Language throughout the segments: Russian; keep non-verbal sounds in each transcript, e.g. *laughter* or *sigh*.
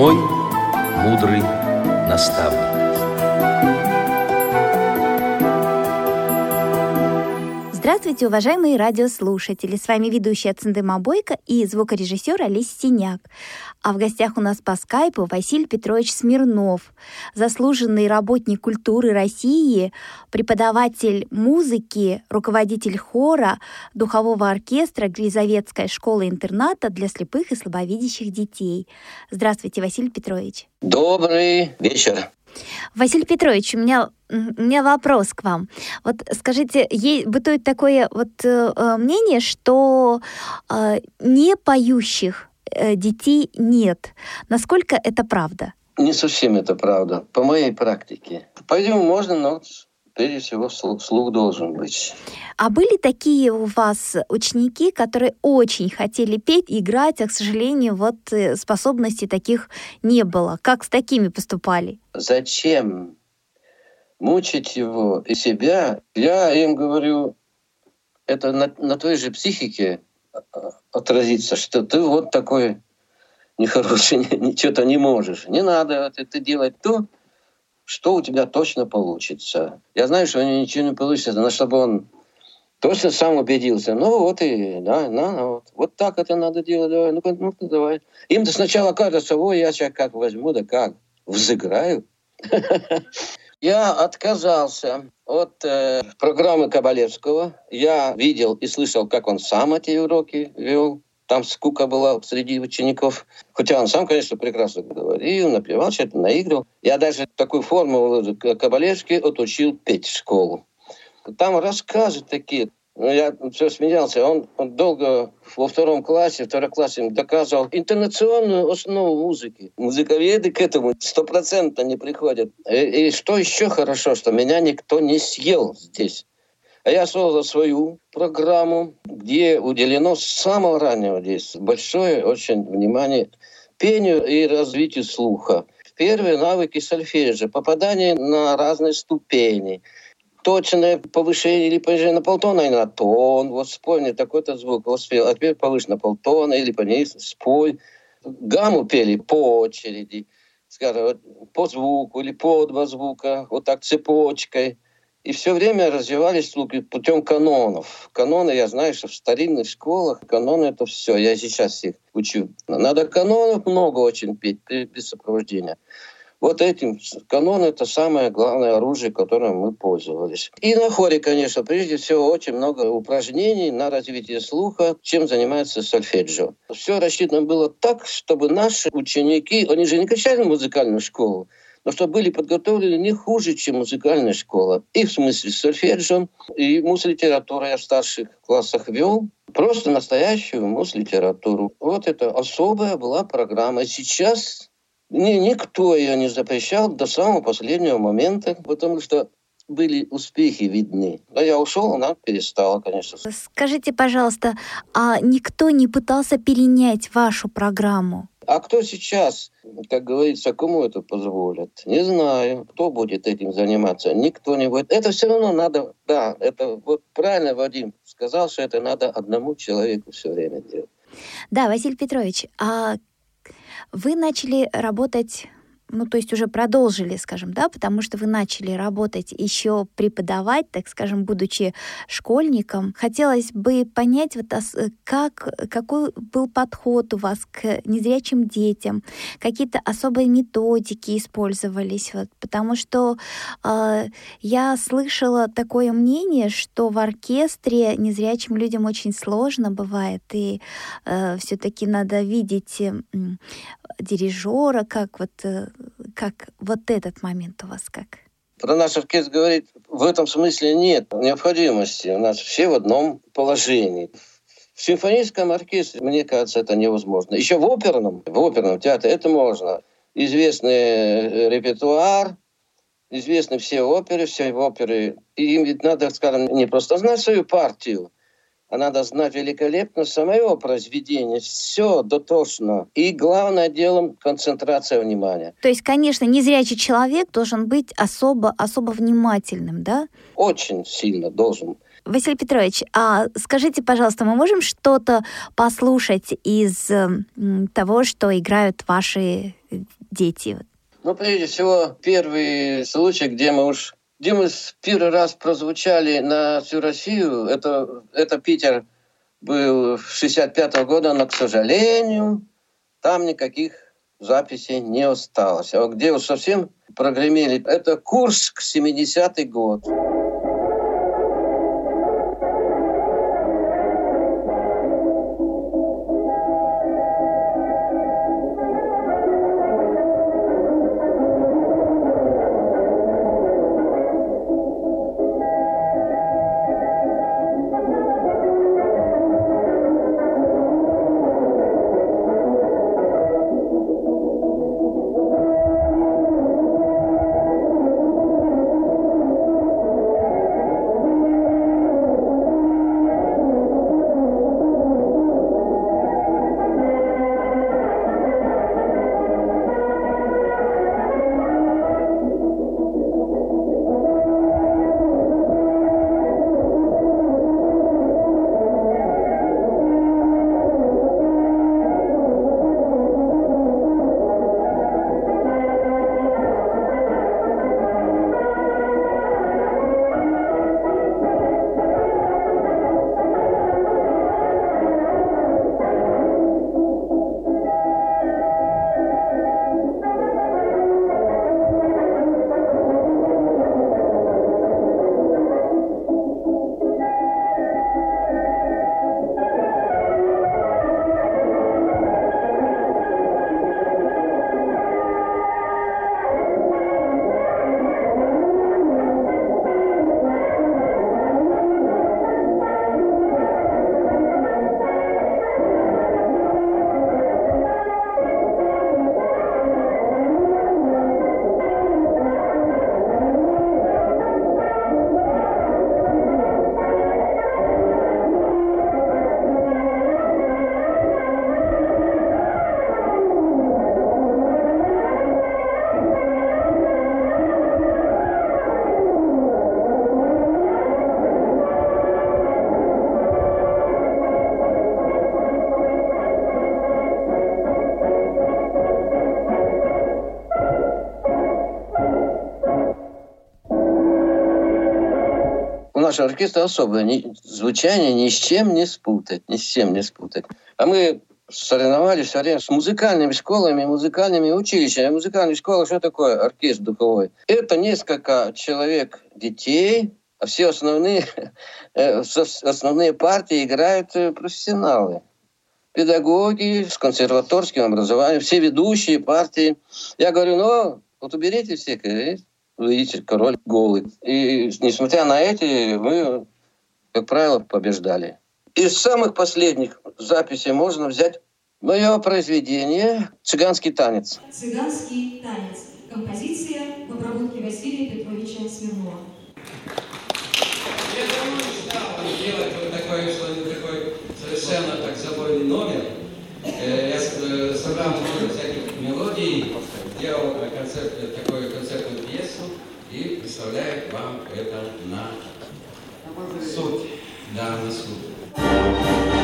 Мой мудрый наставник. Здравствуйте, уважаемые радиослушатели! С вами ведущая Циндема Бойко и звукорежиссер Олесь Синяк. А в гостях у нас по скайпу Василий Петрович Смирнов, заслуженный работник культуры России, преподаватель музыки, руководитель хора, духового оркестра Гризовецкая школа-интерната для слепых и слабовидящих детей. Здравствуйте, Василий Петрович. Добрый вечер. Василий Петрович, у меня, у меня вопрос к вам. Вот скажите, есть, бытует такое вот э, э, мнение, что э, не поющих э, детей нет. Насколько это правда? Не совсем это правда. По моей практике. Пойдем можно, но прежде всего слух должен быть. А были такие у вас ученики, которые очень хотели петь, играть, а, к сожалению, вот э, способностей таких не было? Как с такими поступали? Зачем мучить его и себя? Я им говорю, это на, на той же психике а, отразится, что ты вот такой нехороший, *laughs* ничего-то не можешь. Не надо ты, ты делать то, что у тебя точно получится. Я знаю, что у него ничего не получится, но чтобы он точно сам убедился. Ну вот и, да, на, на, вот, вот так это надо делать, давай, ну-ка, ну-ка, давай. Им-то сначала кажется, ой, я сейчас как возьму, да как, взыграю. *laughs* Я отказался от э, программы Кабалевского. Я видел и слышал, как он сам эти уроки вел. Там скука была среди учеников. Хотя он сам, конечно, прекрасно говорил, напевал, что-то наигрывал. Я даже такую формулу Кабалевский отучил петь в школу. Там рассказы такие. Ну, я все смеялся. Он, он долго во втором классе, втором классе доказывал интонационную основу музыки. Музыковеды к этому стопроцентно не приходят. И, и что еще хорошо, что меня никто не съел здесь. А я создал свою программу, где уделено с самого раннего детства большое очень внимание пению и развитию слуха. Первые навыки сольфеджа, попадание на разные ступени, точное повышение или понижение на полтона и на тон. Вот вспомни такой-то звук, вот спел, а теперь повыше на полтона или понизь, спой. Гамму пели по очереди, скажем, по звуку или по два звука, вот так цепочкой – и все время развивались путем канонов. Каноны, я знаю, что в старинных школах каноны это все. Я сейчас их учу. Надо канонов много очень петь без сопровождения. Вот этим канон это самое главное оружие, которым мы пользовались. И на хоре, конечно, прежде всего очень много упражнений на развитие слуха, чем занимается сольфеджио. Все рассчитано было так, чтобы наши ученики, они же не качали музыкальную школу, но что были подготовлены не хуже, чем музыкальная школа. И в смысле сольфеджио, и мус-литература я в старших классах вел. Просто настоящую мус-литературу. Вот это особая была программа. Сейчас ни, никто ее не запрещал до самого последнего момента, потому что были успехи видны. Да я ушел, она перестала, конечно. Скажите, пожалуйста, а никто не пытался перенять вашу программу? А кто сейчас, как говорится, кому это позволят? Не знаю. Кто будет этим заниматься? Никто не будет. Это все равно надо, да, это вот правильно Вадим сказал, что это надо одному человеку все время делать. Да, Василий Петрович, а вы начали работать ну, то есть уже продолжили, скажем, да, потому что вы начали работать еще преподавать, так скажем, будучи школьником. Хотелось бы понять, вот, как, какой был подход у вас к незрячим детям, какие-то особые методики использовались, вот, потому что э, я слышала такое мнение, что в оркестре незрячим людям очень сложно бывает, и э, все-таки надо видеть э, дирижера, как вот э, как вот этот момент у вас как? Про наш оркестр говорит, в этом смысле нет необходимости. У нас все в одном положении. В симфоническом оркестре, мне кажется, это невозможно. Еще в оперном, в оперном театре это можно. Известный э, репертуар, известны все оперы, все оперы. И им ведь надо, скажем, не просто знать свою партию, а надо знать великолепно самое произведение, все дотошно. И главное делом концентрация внимания. То есть, конечно, незрячий человек должен быть особо, особо внимательным, да? Очень сильно должен. Василий Петрович, а скажите, пожалуйста, мы можем что-то послушать из того, что играют ваши дети? Ну, прежде всего, первый случай, где мы уж где мы первый раз прозвучали на всю Россию, это, это Питер был 65 -го года, но, к сожалению, там никаких записей не осталось. А где вот совсем прогремели, это Курск, 70-й год. Нашего оркестра особое. Ни, звучание ни с чем не спутать, ни с чем не спутать. А мы соревновались все время с музыкальными школами, музыкальными училищами. Музыкальная школа, что такое оркестр духовой? Это несколько человек детей, а все основные, *laughs* э, основные партии играют э, профессионалы. Педагоги с консерваторским образованием, все ведущие партии. Я говорю, ну, вот уберите всех, видите, король голый. И несмотря на эти, мы, как правило, побеждали. Из самых последних записей можно взять мое произведение «Цыганский танец». «Цыганский танец». Композиция в обработке Василия Петровича Смирнова. Я давно мечтал сделать вот такой, что такой совершенно так забойный номер. Э, я э, собрал много всяких мелодий, сделал концерт, такой концертную пьесу и представляю вам это на суд. Да, на суд.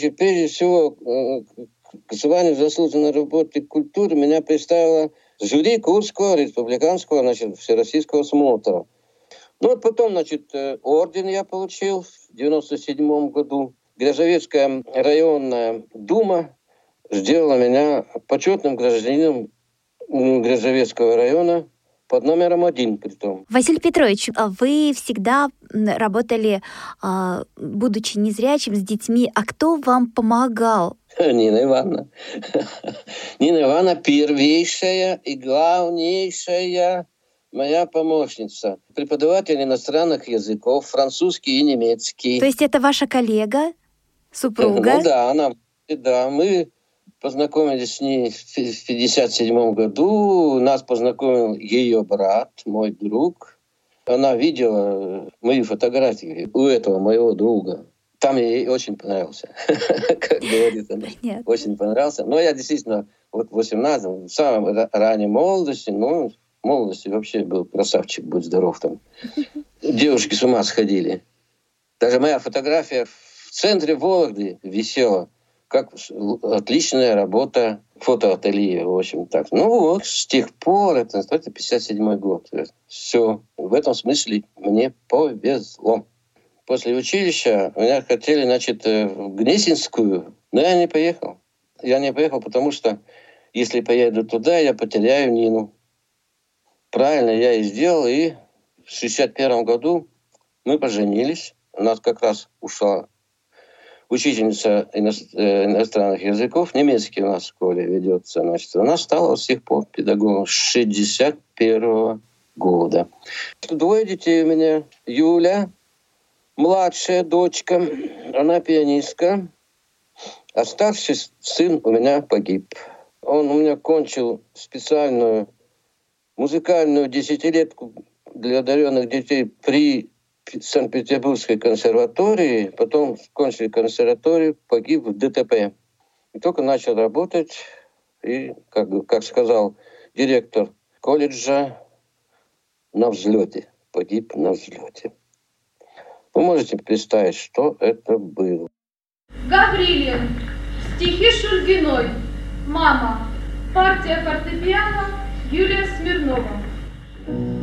Значит, прежде всего, э, к званию заслуженной работы культуры меня представила жюри Курского республиканского значит, всероссийского смотра. Ну вот потом, значит, э, орден я получил в 97 году. Грязовецкая районная дума сделала меня почетным гражданином Грязовецкого района под номером один при том. Василий Петрович, а вы всегда работали, а, будучи незрячим, с детьми. А кто вам помогал? *laughs* Нина Ивановна. *laughs* Нина Ивановна первейшая и главнейшая моя помощница. Преподаватель иностранных языков, французский и немецкий. То есть это ваша коллега, супруга? Ну да, она, да, мы познакомились с ней в 1957 году. Нас познакомил ее брат, мой друг. Она видела мои фотографии у этого моего друга. Там ей очень понравился, *laughs* как говорит она. Очень понравился. Но я действительно вот в 18 в самой ранней молодости, ну, молодости вообще был красавчик, будь здоров там. *laughs* Девушки с ума сходили. Даже моя фотография в центре Вологды висела как отличная работа фотоателье, в общем так. Ну вот, с тех пор, это, это 57 год. Все, в этом смысле мне повезло. После училища меня хотели, значит, э, в Гнесинскую, но я не поехал. Я не поехал, потому что если поеду туда, я потеряю Нину. Правильно я и сделал, и в 61 году мы поженились. У нас как раз ушла учительница э, иностранных языков, немецкий у нас в школе ведется, значит, она стала с сих пор педагогом с 61 года. Двое детей у меня. Юля, младшая дочка, она пианистка, а старший сын у меня погиб. Он у меня кончил специальную музыкальную десятилетку для одаренных детей при Санкт-Петербургской консерватории, потом кончили консерваторию, погиб в ДТП. И только начал работать, и, как, как сказал директор колледжа, на взлете, погиб на взлете. Вы можете представить, что это было? Гаврилин, стихи Шульгиной, «Мама», партия фортепиано Юлия Смирнова.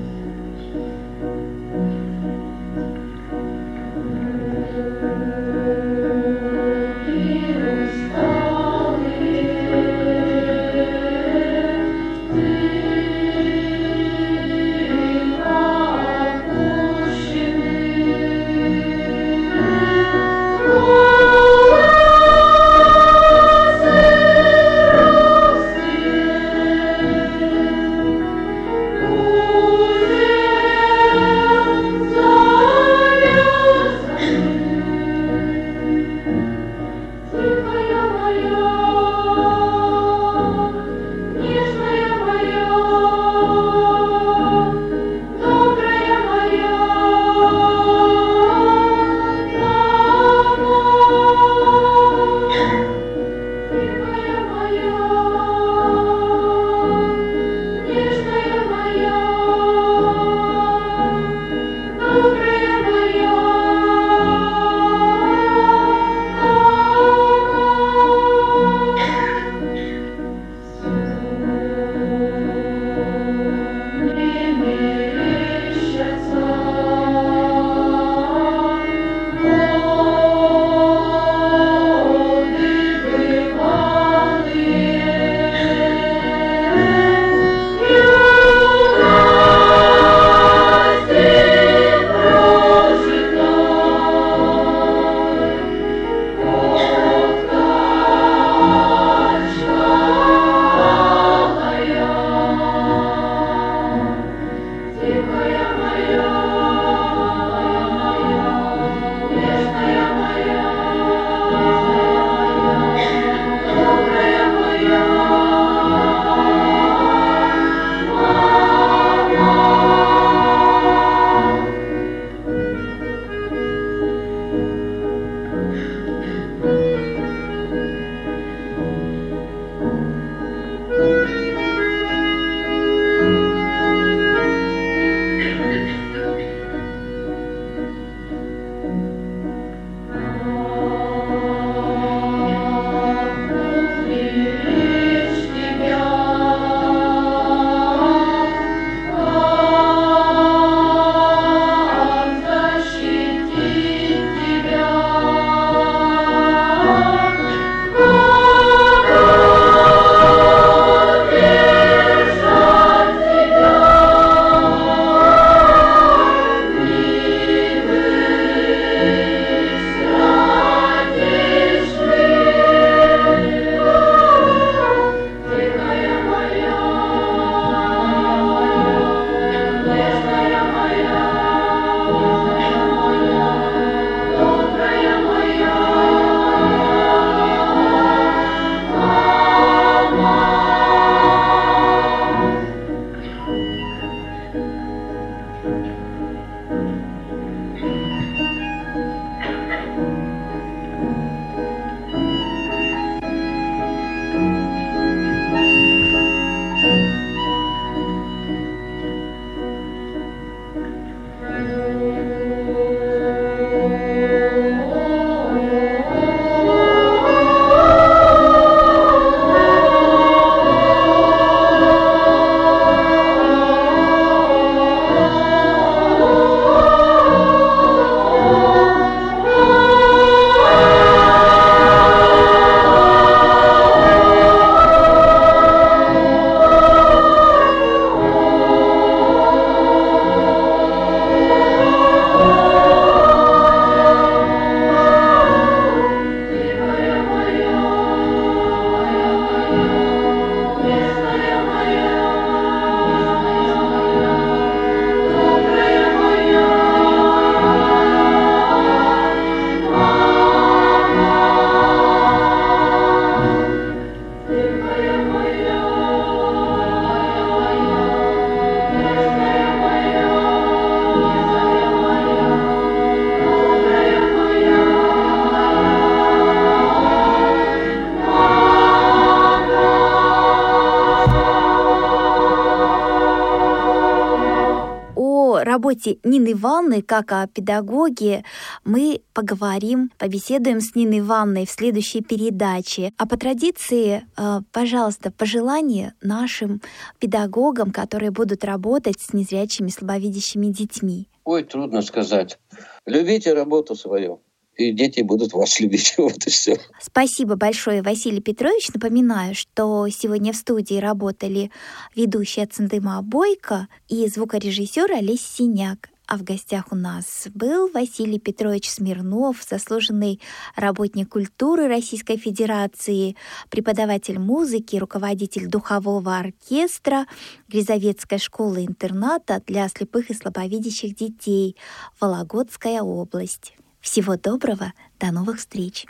Работе Нины Ивановны, как о педагоге, мы поговорим, побеседуем с Ниной Ивановной в следующей передаче. А по традиции, э, пожалуйста, пожелания нашим педагогам, которые будут работать с незрячими, слабовидящими детьми. Ой, трудно сказать. Любите работу свою и дети будут вас любить. *laughs* Вот и все. Спасибо большое, Василий Петрович. Напоминаю, что сегодня в студии работали ведущая Цендыма Бойко и звукорежиссер Олесь Синяк. А в гостях у нас был Василий Петрович Смирнов, заслуженный работник культуры Российской Федерации, преподаватель музыки, руководитель духового оркестра Грязовецкой школы-интерната для слепых и слабовидящих детей, Вологодская область. Всего доброго, до новых встреч!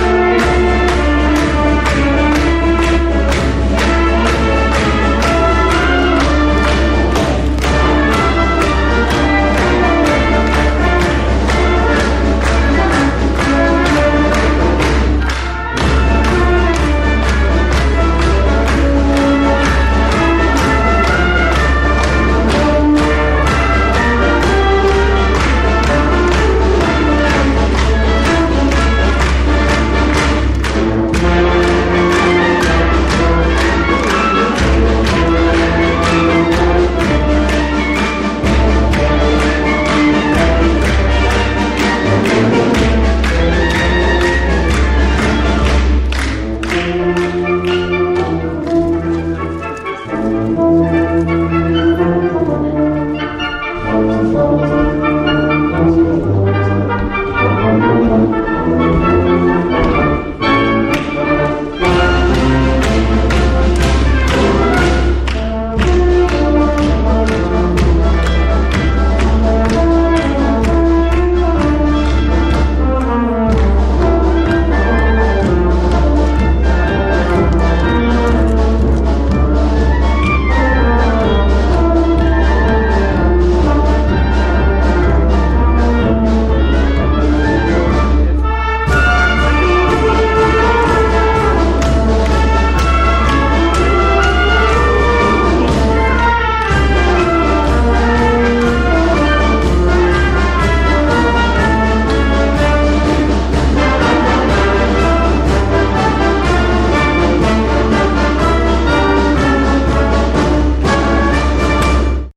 thank you